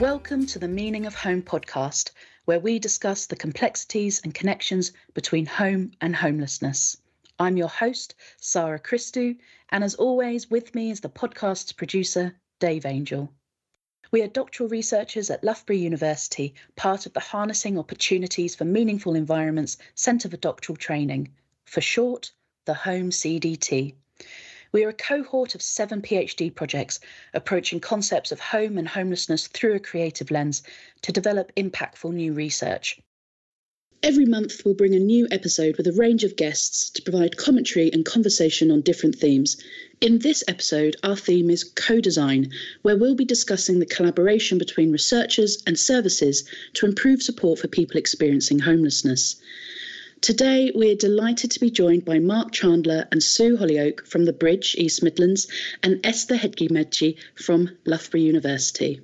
Welcome to the Meaning of Home podcast, where we discuss the complexities and connections between home and homelessness. I'm your host, Sarah Christou, and as always, with me is the podcast's producer, Dave Angel. We are doctoral researchers at Loughborough University, part of the Harnessing Opportunities for Meaningful Environments Centre for Doctoral Training, for short, the Home CDT. We are a cohort of seven PhD projects approaching concepts of home and homelessness through a creative lens to develop impactful new research. Every month, we'll bring a new episode with a range of guests to provide commentary and conversation on different themes. In this episode, our theme is co design, where we'll be discussing the collaboration between researchers and services to improve support for people experiencing homelessness. Today, we're delighted to be joined by Mark Chandler and Sue Holyoake from the Bridge, East Midlands, and Eszter Hegymegi from Loughborough University.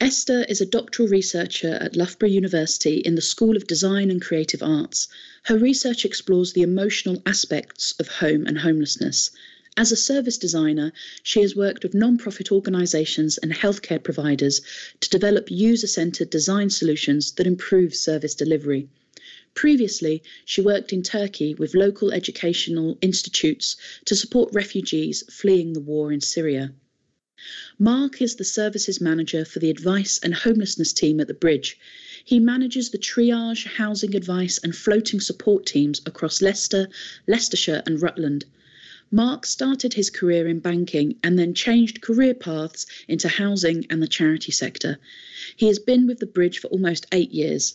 Eszter is a doctoral researcher at Loughborough University in the School of Design and Creative Arts. Her research explores the emotional aspects of home and homelessness. As a service designer, she has worked with non-profit organisations and healthcare providers to develop user centred design solutions that improve service delivery. Previously, she worked in Turkey with local educational institutes to support refugees fleeing the war in Syria. Mark is the services manager for the advice and homelessness team at the Bridge. He manages the triage, housing advice, and floating support teams across Leicester, Leicestershire, and Rutland. Mark started his career in banking and then changed career paths into housing and the charity sector. He has been with the Bridge for almost eight years.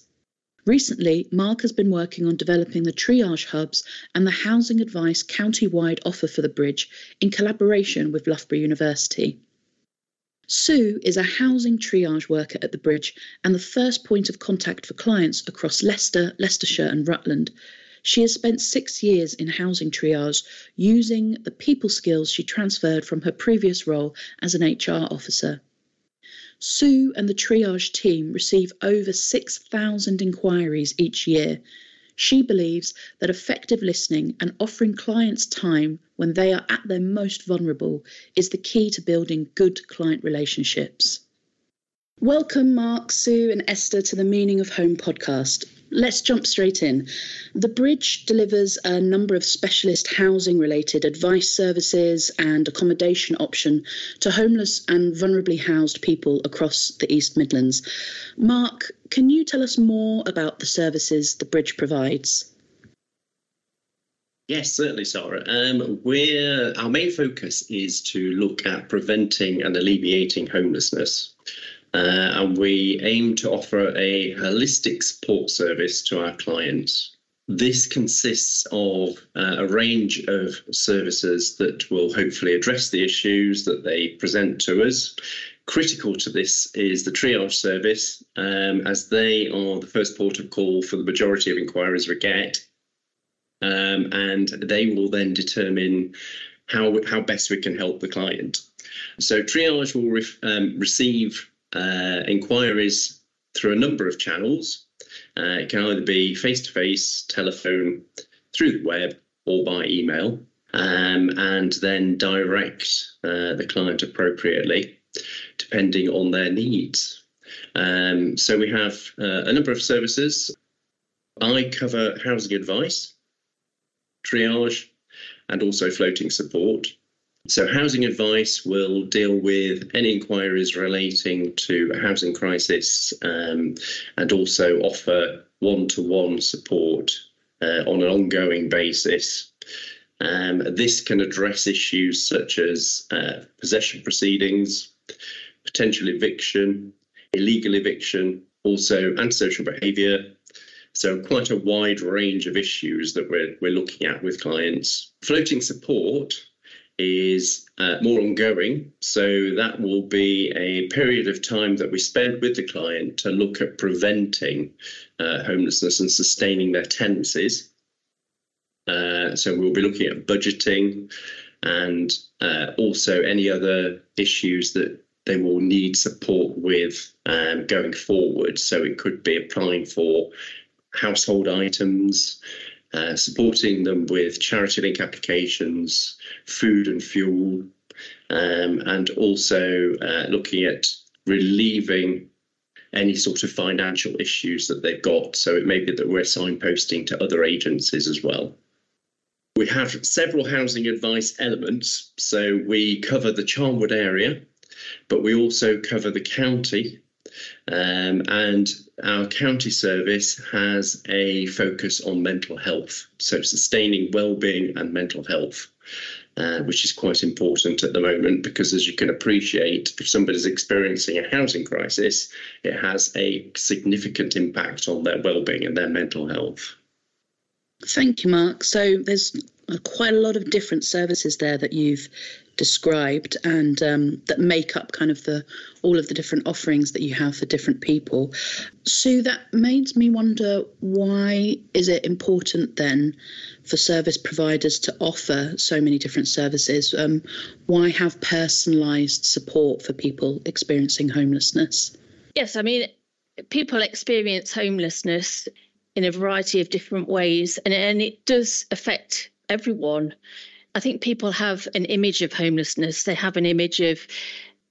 Recently, Mark has been working on developing the triage hubs and the housing advice county-wide offer for the bridge in collaboration with Loughborough University. Sue is a housing triage worker at the bridge and the first point of contact for clients across Leicester, Leicestershire, and Rutland. She has spent six years in housing triage using the people skills she transferred from her previous role as an HR officer. Sue and the triage team receive over 6,000 inquiries each year. She believes that effective listening and offering clients time when they are at their most vulnerable is the key to building good client relationships. Welcome, Mark, Sue, and Eszter to the Meaning of Home podcast let's jump straight in. The Bridge delivers a number of specialist housing related advice services and accommodation option to homeless and vulnerably housed people across the East Midlands. Mark, can you tell us more about the services the Bridge provides? Yes, certainly, Sarah. Um, we're, our main focus is to look at preventing and alleviating homelessness. Uh, and we aim to offer a holistic support service to our clients. This consists of uh, a range of services that will hopefully address the issues that they present to us. Critical to this is the triage service, um, as they are the first port of call for the majority of inquiries we get. Um, and they will then determine how, how best we can help the client. So, triage will re- um, receive uh, inquiries through a number of channels. Uh, it can either be face to face, telephone, through the web, or by email, um, and then direct uh, the client appropriately depending on their needs. Um, so we have uh, a number of services. I cover housing advice, triage, and also floating support. So, housing advice will deal with any inquiries relating to a housing crisis um, and also offer one to one support uh, on an ongoing basis. Um, this can address issues such as uh, possession proceedings, potential eviction, illegal eviction, also antisocial behaviour. So, quite a wide range of issues that we're, we're looking at with clients. Floating support is uh, more ongoing. So that will be a period of time that we spend with the client to look at preventing uh, homelessness and sustaining their tenancies. Uh, so we'll be looking at budgeting and uh, also any other issues that they will need support with um, going forward. So it could be applying for household items, uh, supporting them with charity link applications, food and fuel, um, and also uh, looking at relieving any sort of financial issues that they've got. So it may be that we're signposting to other agencies as well. We have several housing advice elements. So we cover the Charnwood area, but we also cover the county. Um, and our county service has a focus on mental health, so sustaining well-being and mental health. Uh, which is quite important at the moment because, as you can appreciate, if somebody's experiencing a housing crisis, it has a significant impact on their well-being and their mental health. Thank you, Mark. So there's quite a lot of different services there that you've described and um, that make up kind of the all of the different offerings that you have for different people. So that makes me wonder why is it important then for service providers to offer so many different services? Um, why have personalised support for people experiencing homelessness? Yes, I mean people experience homelessness in a variety of different ways and, and it does affect everyone I think people have an image of homelessness. They have an image of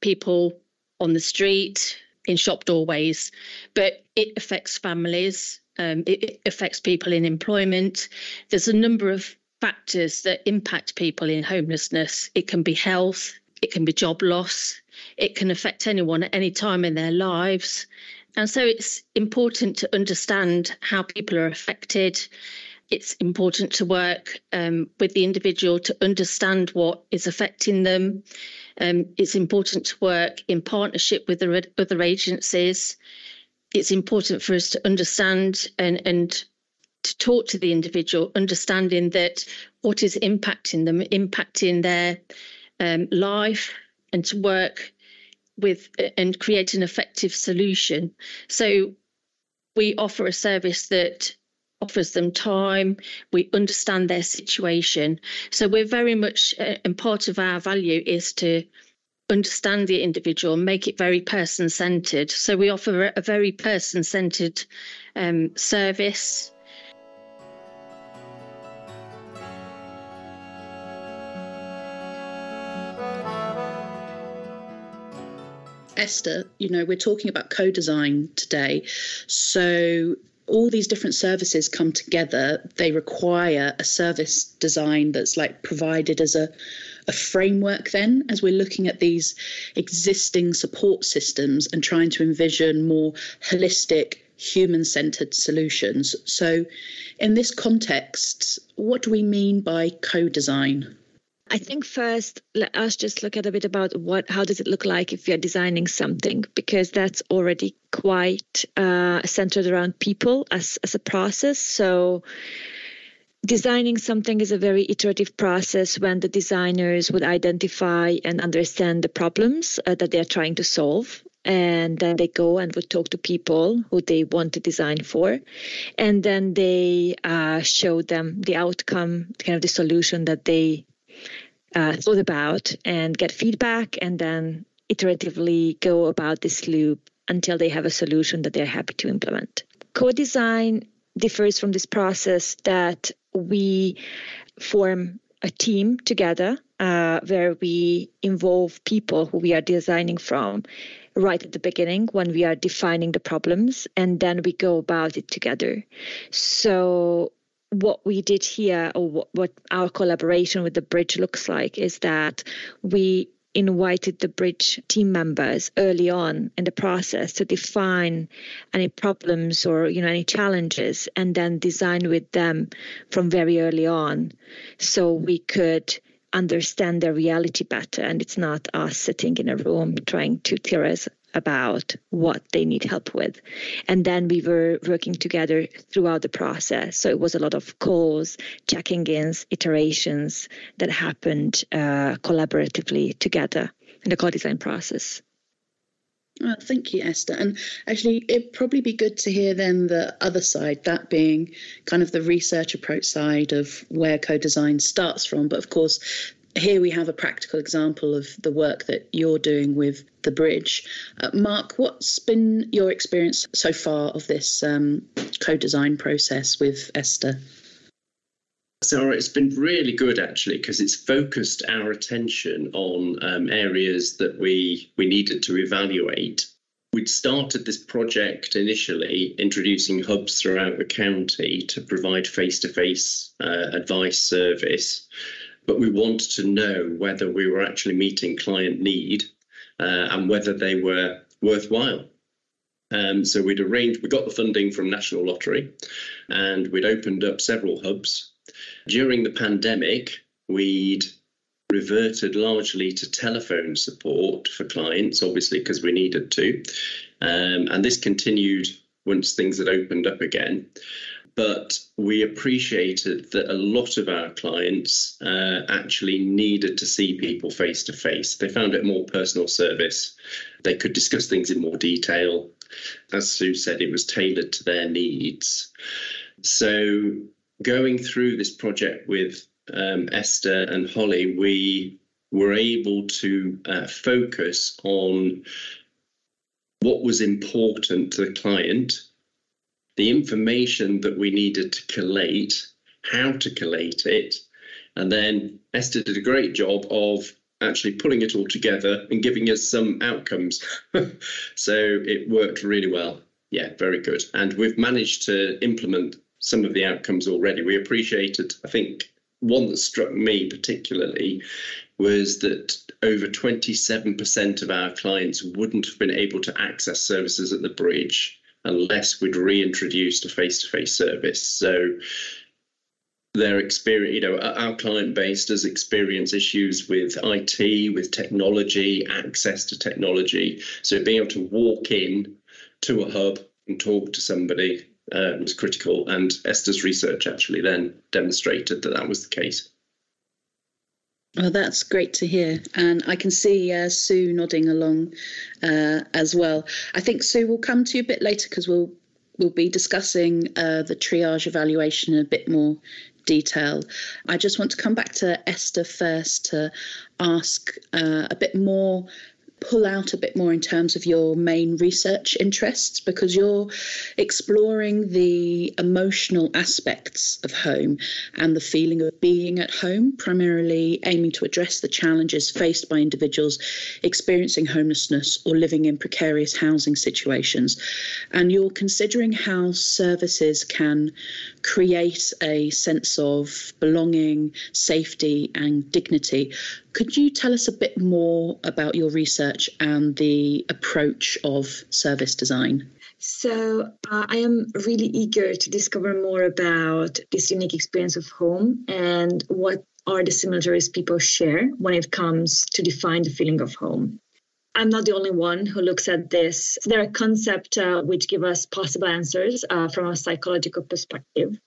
people on the street, in shop doorways, but it affects families. Um, it, it affects people in employment. There's a number of factors that impact people in homelessness. It can be health, it can be job loss, it can affect anyone at any time in their lives. And so it's important to understand how people are affected it's important to work um, with the individual to understand what is affecting them. Um, it's important to work in partnership with the other agencies. It's important for us to understand and, and to talk to the individual, understanding that what is impacting them, impacting their um, life, and to work with and create an effective solution. So we offer a service that offers them time, we understand their situation. So we're very much, uh, and part of our value is to understand the individual, and make it very person centered. So we offer a very person centered um, service. Eszter, you know, we're talking about co design today. So all these different services come together, they require a service design that's like provided as a, a framework then as we're looking at these existing support systems and trying to envision more holistic human centered solutions. So, in this context, what do we mean by co design? I think first let us just look at a bit about what how does it look like if you're designing something? Because that's already quite uh, centered around people as as a process. So designing something is a very iterative process when the designers would identify and understand the problems uh, that they're trying to solve. And then they go and would talk to people who they want to design for. And then they uh, show them the outcome kind of the solution that they uh, thought about and get feedback and then iteratively go about this loop until they have a solution that they're happy to implement. Co-design differs from this process that we form a team together uh, where we involve people who we are designing from right at the beginning when we are defining the problems and then we go about it together. So what we did here, or what, what our collaboration with the bridge looks like, is that we invited the bridge team members early on in the process to define any problems or you know any challenges and then design with them from very early on so we could understand their reality better. And it's not us sitting in a room trying to theorize about what they need help with. And then we were working together throughout the process. So it was a lot of calls, checking ins, iterations that happened uh, collaboratively together in the co design process. Well, thank you, Eszter. And actually, it'd probably be good to hear then the other side, that being kind of the research approach side of where co design starts from. But of course, here we have a practical example of the work that you're doing with the bridge. Uh, Mark, what's been your experience so far of this um, co design process with Eszter? So it's been really good actually because it's focused our attention on um, areas that we we needed to evaluate. We'd started this project initially introducing hubs throughout the county to provide face-to-face uh, advice service, but we wanted to know whether we were actually meeting client need uh, and whether they were worthwhile. Um, so we'd arranged, we got the funding from National Lottery, and we'd opened up several hubs. During the pandemic, we'd reverted largely to telephone support for clients, obviously, because we needed to. Um, and this continued once things had opened up again. But we appreciated that a lot of our clients uh, actually needed to see people face to face. They found it more personal service. They could discuss things in more detail. As Sue said, it was tailored to their needs. So, going through this project with um, Eszter and Holly, we were able to uh, focus on what was important to the client, the information that we needed to collate, how to collate it, and then Eszter did a great job of actually pulling it all together and giving us some outcomes. so it worked really well. Yeah, very good. And we've managed to implement some of the outcomes already. We appreciated, I think, one that struck me particularly was that over 27% of our clients wouldn't have been able to access services at the bridge unless we'd reintroduced a face-to-face service. So their experience, you know, our client base does experience issues with IT, with technology, access to technology. So being able to walk in to a hub and talk to somebody uh, was critical. And Eszter's research actually then demonstrated that that was the case. Well, that's great to hear. And I can see uh, Sue nodding along uh, as well. I think Sue will come to you a bit later because we'll we'll be discussing uh, the triage evaluation in a bit more detail. I just want to come back to Eszter first to ask uh, a bit more pull out a bit more in terms of your main research interests because you're exploring the emotional aspects of home and the feeling of being at home, primarily aiming to address the challenges faced by individuals experiencing homelessness or living in precarious housing situations. And you're considering how services can create a sense of belonging, safety, and dignity could you tell us a bit more about your research and the approach of service design? So, uh, I am really eager to discover more about this unique experience of home and what are the similarities people share when it comes to define the feeling of home. I'm not the only one who looks at this. There are concepts uh, which give us possible answers uh, from a psychological perspective.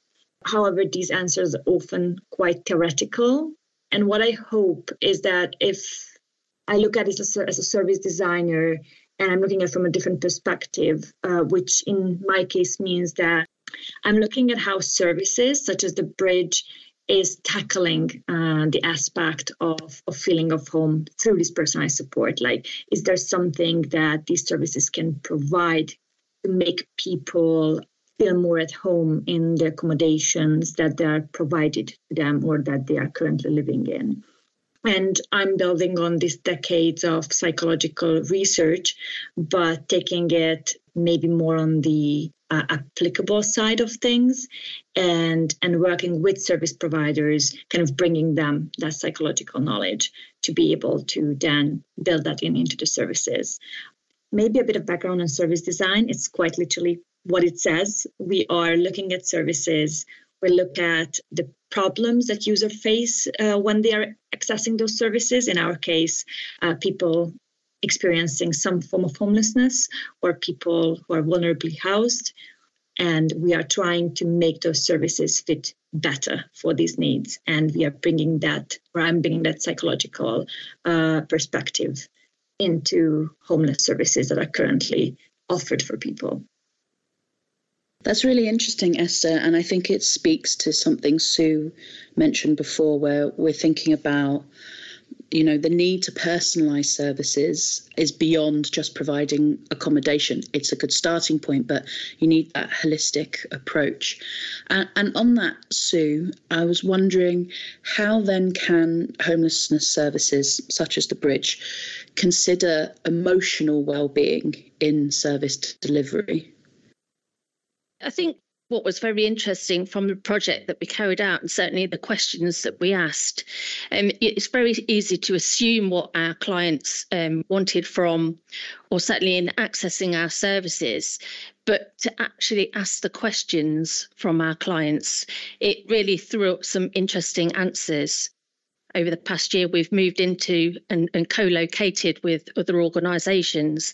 However, these answers are often quite theoretical and what I hope is that if I look at it as a, as a service designer and I'm looking at from a different perspective, uh, which in my case means that I'm looking at how services such as the bridge is tackling uh, the aspect of, of feeling of home through this personalized support. Like, is there something that these services can provide to make people feel more at home in the accommodations that are provided to them or that they are currently living in. And I'm building on these decades of psychological research, but taking it maybe more on the uh, applicable side of things and and working with service providers kind of bringing them that psychological knowledge to be able to then build that in into the services maybe a bit of background on service design it's quite literally what it says. We are looking at services. We look at the problems that users face uh, when they are accessing those services. In our case, uh, people experiencing some form of homelessness or people who are vulnerably housed. And we are trying to make those services fit better for these needs. And we are bringing that, or I'm bringing that psychological uh, perspective into homeless services that are currently offered for people. That's really interesting, Eszter. And I think it speaks to something Sue mentioned before, where we're thinking about you know the need to personalize services is beyond just providing accommodation it's a good starting point but you need that holistic approach and, and on that sue i was wondering how then can homelessness services such as the bridge consider emotional well-being in service delivery I think what was very interesting from the project that we carried out, and certainly the questions that we asked, um, it's very easy to assume what our clients um, wanted from, or certainly in accessing our services. But to actually ask the questions from our clients, it really threw up some interesting answers over the past year, we've moved into and, and co located with other organisations.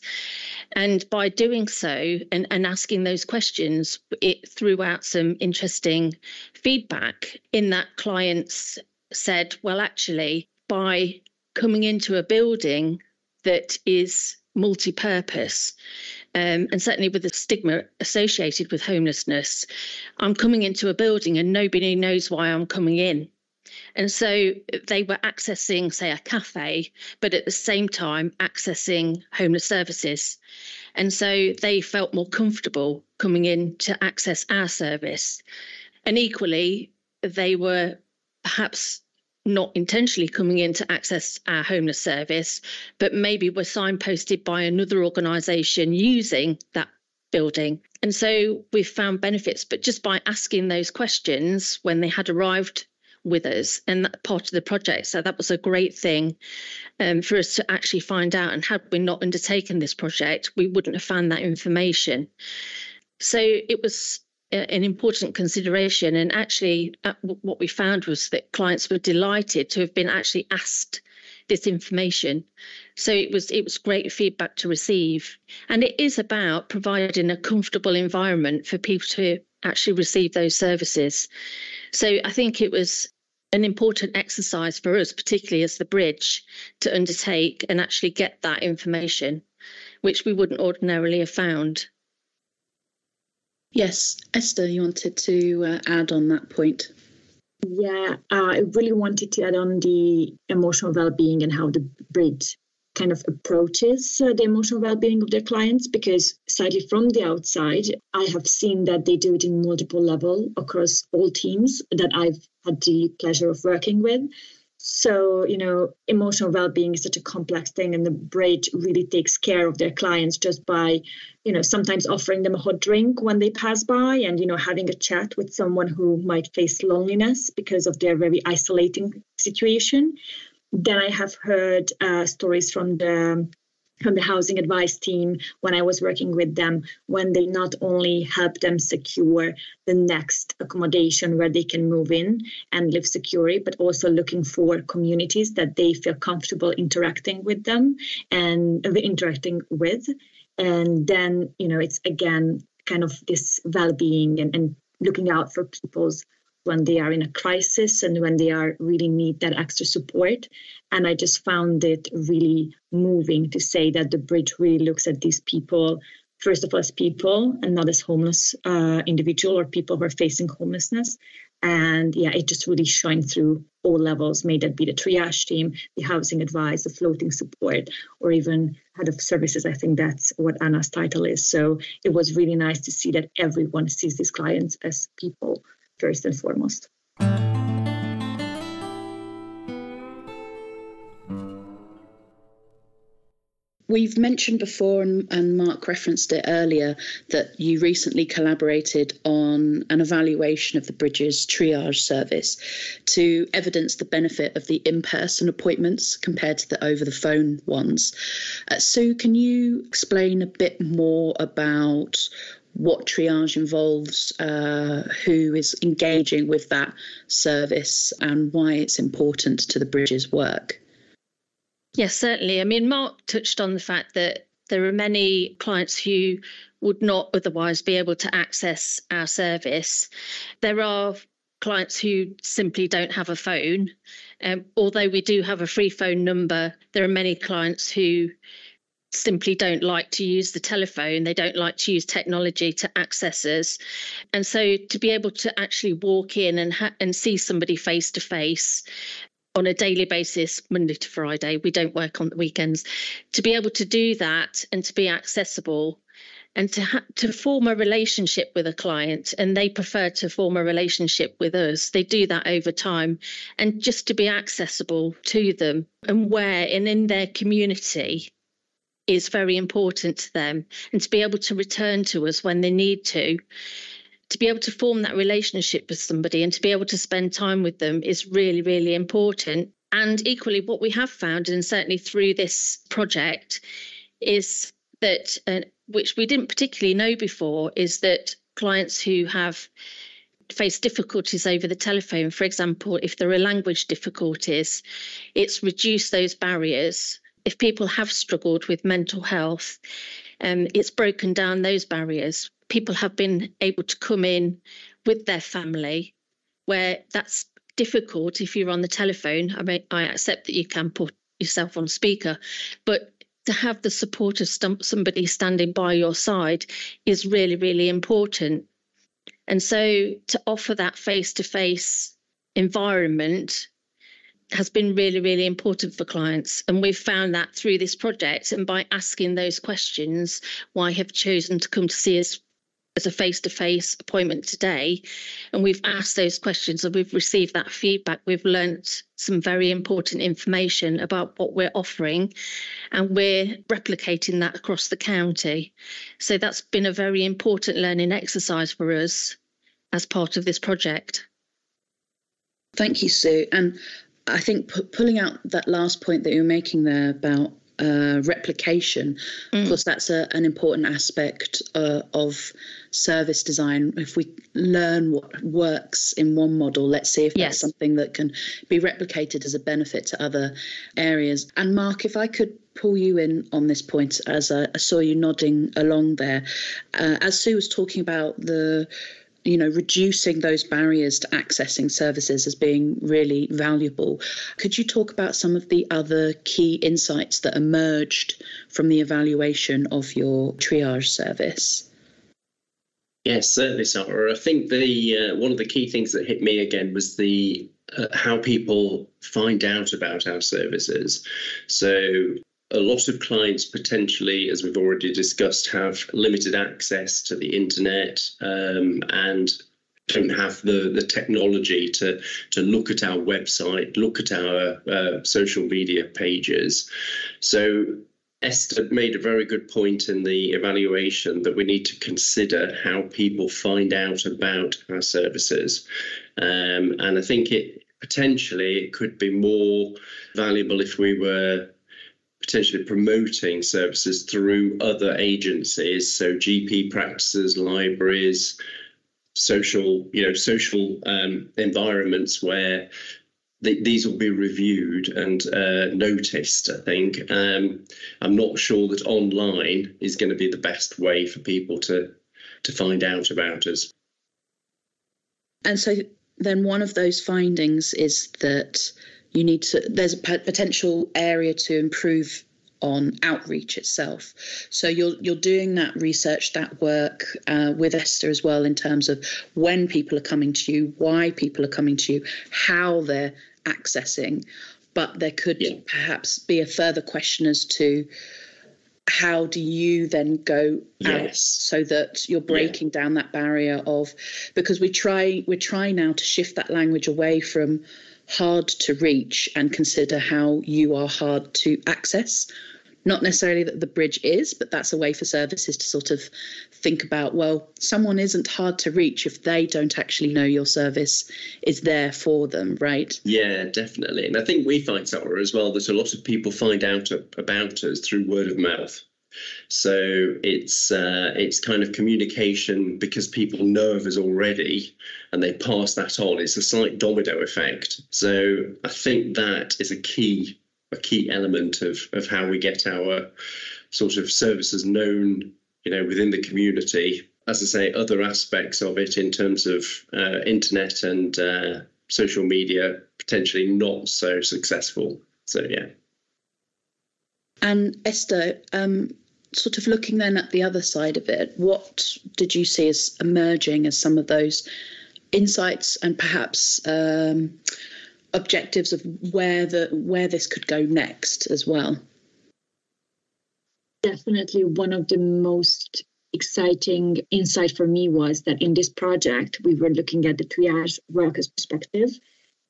And by doing so and, and asking those questions, it threw out some interesting feedback in that clients said, well, actually, by coming into a building that is multi purpose, um, and certainly with the stigma associated with homelessness, I'm coming into a building and nobody knows why I'm coming in. And so they were accessing, say, a cafe, but at the same time accessing homeless services. And so they felt more comfortable coming in to access our service. And equally, they were perhaps not intentionally coming in to access our homeless service, but maybe were signposted by another organisation using that building. And so we've found benefits, but just by asking those questions when they had arrived with us and that part of the project. So that was a great thing um, for us to actually find out. And had we not undertaken this project, we wouldn't have found that information. So it was an important consideration. And actually, uh, what we found was that clients were delighted to have been actually asked this information. So it was it was great feedback to receive, and it is about providing a comfortable environment for people to actually receive those services. So I think it was an important exercise for us, particularly as the bridge, to undertake and actually get that information, which we wouldn't ordinarily have found. Yes, Eszter, you wanted to uh, add on that point. Yeah, uh, I really wanted to add on the emotional well-being and how the bridge kind of approaches uh, the emotional well-being of their clients because sadly from the outside i have seen that they do it in multiple level across all teams that i've had the pleasure of working with. So you know emotional well-being is such a complex thing and the bridge really takes care of their clients just by you know sometimes offering them a hot drink when they pass by and you know having a chat with someone who might face loneliness because of their very isolating situation then I have heard uh, stories from the from the housing advice team when I was working with them, when they not only help them secure the next accommodation where they can move in and live securely, but also looking for communities that they feel comfortable interacting with them and uh, interacting with. And then, you know, it's again kind of this well being and, and looking out for people's when they are in a crisis and when they are really need that extra support. And i just found it really moving to say that the bridge really looks at these people first of all as people and not as homeless uh, individual or people who are facing homelessness. And yeah it just really shined through all levels may that be the triage team the housing advice the floating support or even head of services. I think that's what anna's title is. So it was really nice to see that everyone sees these clients as people first and foremost. We've mentioned before, and, Mark referenced it earlier, that you recently collaborated on an evaluation of the Bridges triage service to evidence the benefit of the in person appointments compared to the over the phone ones. Uh, so, can you explain a bit more about what triage involves, uh, who is engaging with that service, and why it's important to the Bridges work. Yes, certainly. I mean, Mark touched on the fact that there are many clients who would not otherwise be able to access our service. There are clients who simply don't have a phone. Um, although we do have a free phone number, there are many clients who simply don't like to use the telephone. They don't like to use technology to access us. And so to be able to actually walk in and ha- and see somebody face to face on a daily basis, Monday to Friday. We don't work on the weekends. To be able to do that and to be accessible and to ha- to form a relationship with a client and they prefer to form a relationship with us they do that over time and just to be accessible to them and where and in their community is very important to them and to be able to return to us when they need to to be able to form that relationship with somebody and to be able to spend time with them is really really important and equally what we have found and certainly through this project is that uh, which we didn't particularly know before, is that clients who have faced difficulties over the telephone, for example, if there are language difficulties, it's reduced those barriers. If people have struggled with mental health, um, it's broken down those barriers. People have been able to come in with their family, where that's difficult if you're on the telephone. I mean, I accept that you can put yourself on speaker, but to have the support of somebody standing by your side is really, really important. And so to offer that face to face environment has been really, really important for clients. And we've found that through this project and by asking those questions, why have chosen to come to see us as a face-to-face appointment today? And we've asked those questions and we've received that feedback. We've learnt some very important information about what we're offering and we're replicating that across the county. So that's been a very important learning exercise for us as part of this project. Thank you sue. And i think p- pulling out that last point that you're making there about uh, replication. Mm. Of course, that's a, an important aspect uh, of service design. If we learn what works in one model, let's see if yes. that's something that can be replicated as a benefit to other areas. And Mark, if I could pull you in on this point, as I, I saw you nodding along there, uh, as Sue was talking about the you know reducing those barriers to accessing services as being really valuable. Could you talk about some of the other key insights that emerged from the evaluation of your triage service? Yes certainly sarah. I think the uh, one of the key things that hit me again was the uh, how people find out about our services. So a lot of clients potentially, as we've already discussed, have limited access to the internet um, and don't have the, the technology to, to look at our website, look at our uh, social media pages. So Eszter made a very good point in the evaluation that we need to consider how people find out about our services. Um, and I think it potentially it could be more valuable if we were potentially promoting services through other agencies, so GP practices, libraries, social, you know, social um, environments where these will be reviewed and uh, noticed. I think um, I'm not sure that online is going to be the best way for people to to find out about us. And so, then one of those findings is that you need to there's a potential area to improve on outreach itself. So you're you're doing that research, that work uh, with Eszter as well in terms of when people are coming to you, why people are coming to you, how they're accessing. But there could yeah. perhaps be a further question as to how do you then go yes. out so that you're breaking yeah. down that barrier of because we try we try now to shift that language away from hard to reach and consider how you are hard to access. Not necessarily that the bridge is, but that's a way for services to sort of think about well, someone isn't hard to reach if they don't actually know your service is there for them, right? Yeah, definitely. And I think we find, Sarah, as well, that a lot of people find out about us through word of mouth. So it's uh, it's kind of communication because people know of us already, and they pass that on. It's a slight domino effect. So I think that is a key a key element of of how we get our sort of services known, you know, within the community. As I say, other aspects of it in terms of uh, internet and uh, social media potentially not so successful. So yeah. And Eszter, um, sort of looking then at the other side of it, what did you see as emerging as some of those insights and perhaps um, objectives of where the where this could go next as well? Definitely one of the most exciting insight for me was that in this project we were looking at the triage workers perspective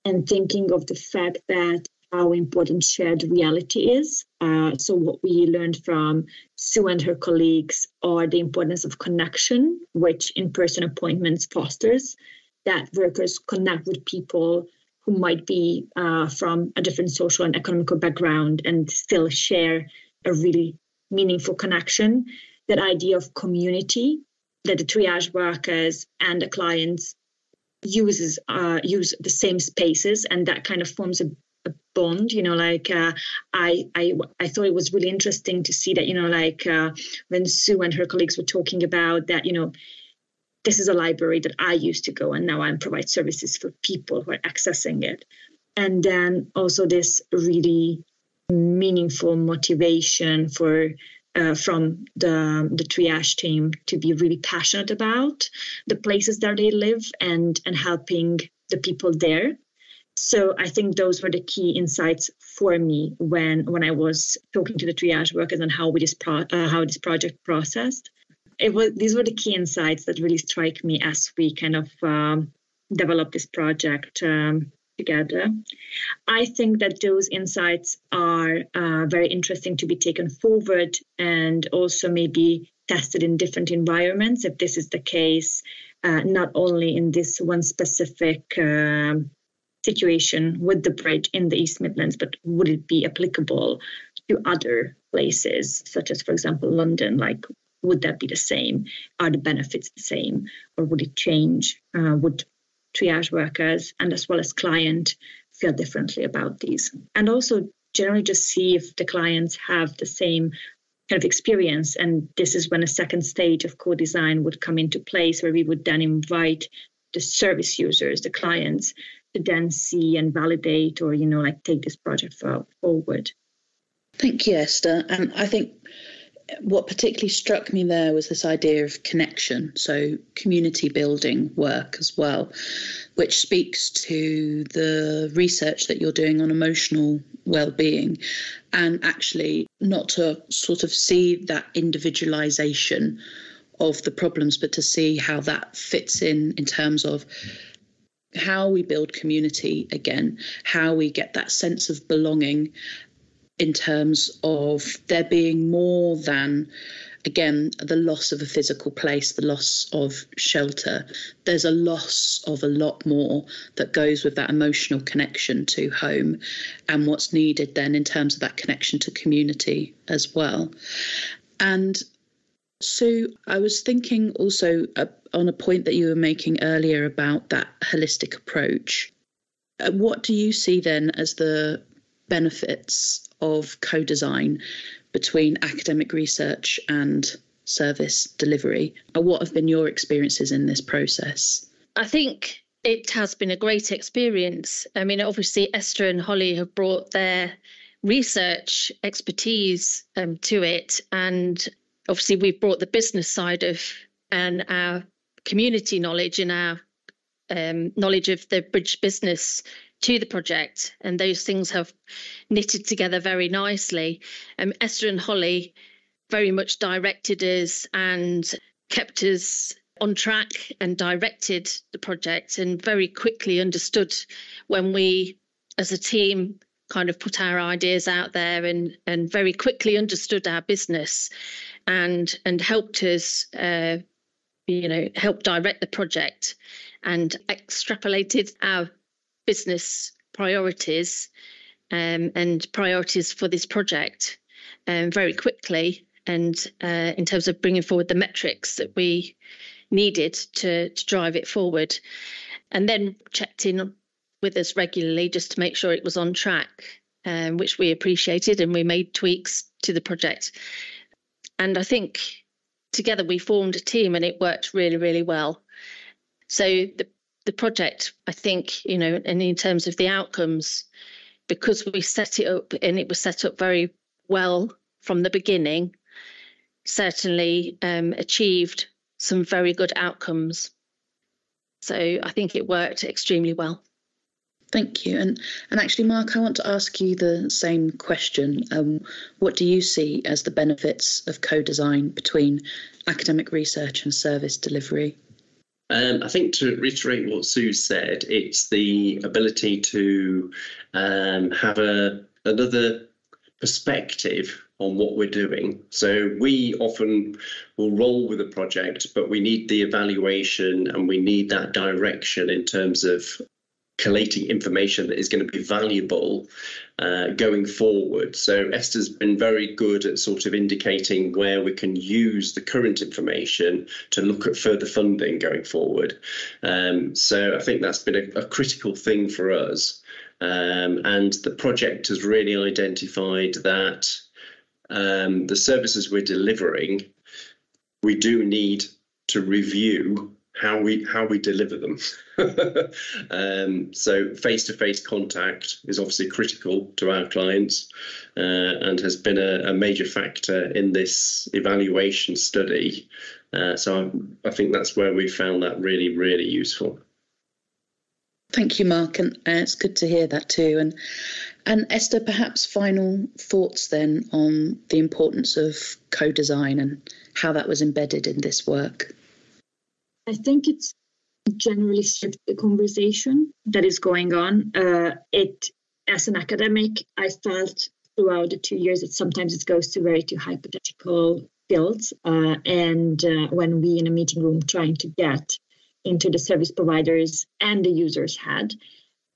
and thinking of the fact that how important shared reality is. Uh, so, what we learned from Sue and her colleagues are the importance of connection, which in person appointments fosters that workers connect with people who might be uh, from a different social and economical background and still share a really meaningful connection. That idea of community that the triage workers and the clients uses uh, use the same spaces and that kind of forms a a bond you know like uh, I, I i thought it was really interesting to see that you know like uh, when sue and her colleagues were talking about that you know this is a library that i used to go and now i provide services for people who are accessing it. And then also this really meaningful motivation for uh, from the the triage team to be really passionate about the places that they live and and helping the people there so I think those were the key insights for me when when I was talking to the triage workers and how we this pro- uh, how this project processed. It was these were the key insights that really strike me as we kind of um, develop this project um, together. I think that those insights are uh, very interesting to be taken forward and also maybe tested in different environments if this is the case, uh, not only in this one specific. Um, situation with the bridge in the East Midlands, but would it be applicable to other places, such as, for example, London? Like, would that be the same? Are the benefits the same, or would it change? Uh, would triage workers and as well as client feel differently about these? And also generally just see if the clients have the same kind of experience. And this is when a second stage of co-design would come into place, where we would then invite the service users, the clients, to then see and validate or you know like take this project forward? Thank you eszter. And i think what particularly struck me there was this idea of connection so community building work as well which speaks to the research that you're doing on emotional well-being. And actually not to sort of see that individualization of the problems but to see how that fits in in terms of how we build community again, how we get that sense of belonging in terms of there being more than again the loss of a physical place the loss of shelter. There's a loss of a lot more that goes with that emotional connection to home and what's needed then in terms of that connection to community as well. And so I was thinking also uh, on a point that you were making earlier about that holistic approach. Uh, what do you see then as the benefits of co design between academic research and service delivery? Uh, what have been your experiences in this process? I think it has been a great experience. I mean, obviously, Eszter and Holly have brought their research expertise um, to it, and obviously we've brought the business side of and our community knowledge and our um, knowledge of the bridge business to the project, and those things have knitted together very nicely. Um, Eszter and Holly very much directed us and kept us on track and directed the project, and very quickly understood when we, as a team, kind of put our ideas out there and and very quickly understood our business and and helped us uh, you know, helped direct the project and extrapolated our business priorities um, and priorities for this project um, very quickly. And uh, in terms of bringing forward the metrics that we needed to, to drive it forward, and then checked in with us regularly just to make sure it was on track, um, which we appreciated, and we made tweaks to the project. And I think together we formed a team and it worked really, really well. So the the project, I think, you know, and in terms of the outcomes, because we set it up and it was set up very well from the beginning, certainly um, achieved some very good outcomes. So I think it worked extremely well. Thank you. And and actually, Mark, I want to ask you the same question. Um, what do you see as the benefits of co-design between academic research and service delivery? Um, I think to reiterate what Sue said, it's the ability to um, have a another perspective on what we're doing. So we often will roll with a project, but we need the evaluation and we need that direction in terms of collating information that is going to be valuable uh, going forward. So Eszter's been very good at sort of indicating where we can use the current information to look at further funding going forward. Um, so I think that's been a, a critical thing for us. Um, and the project has really identified that um, the services we're delivering, we do need to review how we how we deliver them. um, so face-to-face contact is obviously critical to our clients uh, and has been a, a, major factor in this evaluation study. Uh, so I, I think that's where we found that really really useful. Thank you, Mark, and uh, it's good to hear that too. And and Eszter, perhaps final thoughts then on the importance of co-design and how that was embedded in this work. I think it's generally the conversation that is going on. Uh, it, as an academic, I felt throughout the two years that sometimes it goes to very to hypothetical fields. Uh, and uh, when we in a meeting room trying to get into the service providers and the users head,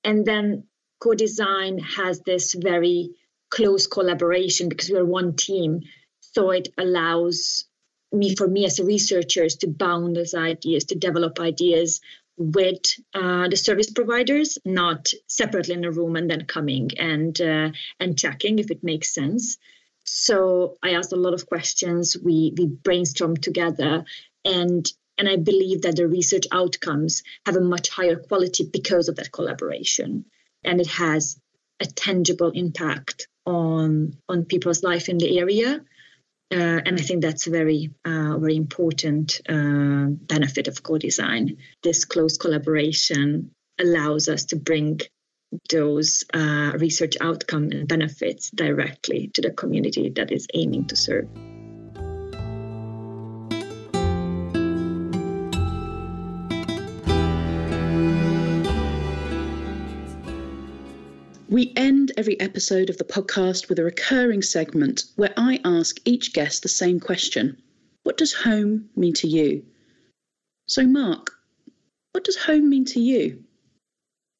and then co-design has this very close collaboration because we're one team, so it allows me for me as a researcher is to bound those ideas to develop ideas with uh, the service providers not separately in a room and then coming and uh, and checking if it makes sense. So i asked a lot of questions. We we brainstormed together and and i believe that the research outcomes have a much higher quality because of that collaboration. And it has a tangible impact on on people's life in the area uh, and I think that's a very, uh, very important uh, benefit of co-design. This close collaboration allows us to bring those uh, research outcome and benefits directly to the community that is aiming to serve. We end every episode of the podcast with a recurring segment where I ask each guest the same question What does home mean to you? So, Mark, what does home mean to you?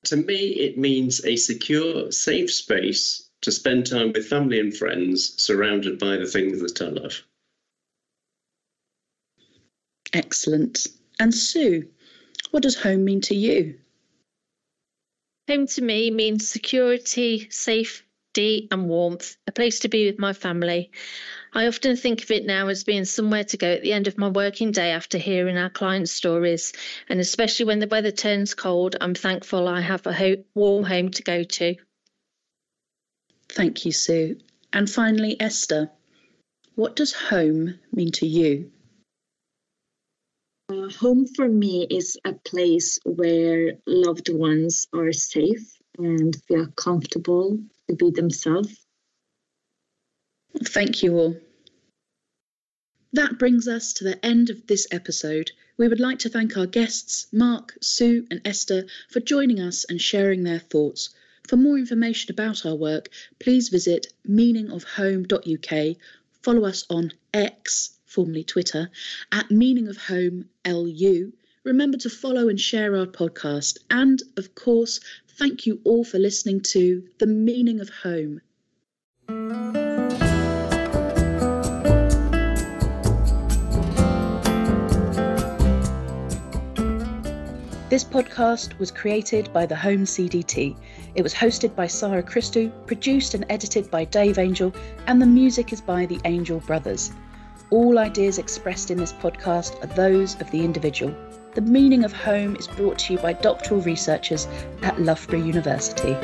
To me, it means a secure, safe space to spend time with family and friends surrounded by the things that I love. Excellent. And Sue, what does home mean to you? Home to me means security, safety, and warmth, a place to be with my family. I often think of it now as being somewhere to go at the end of my working day after hearing our clients' stories. And especially when the weather turns cold, I'm thankful I have a ho- warm home to go to. Thank you, Sue. And finally, Eszter, what does home mean to you? Uh, home for me is a place where loved ones are safe and feel comfortable to be themselves. Thank you all. That brings us to the end of this episode. We would like to thank our guests, Mark, Sue, and Eszter, for joining us and sharing their thoughts. For more information about our work, please visit meaningofhome.uk, follow us on X formerly Twitter, at Meaning of Home LU. Remember to follow and share our podcast. And of course, thank you all for listening to The Meaning of Home. This podcast was created by the Home CDT. It was hosted by Sarah Christou, produced and edited by Dave Angel, and the music is by the Angel Brothers. All ideas expressed in this podcast are those of the individual. The meaning of home is brought to you by doctoral researchers at Loughborough University.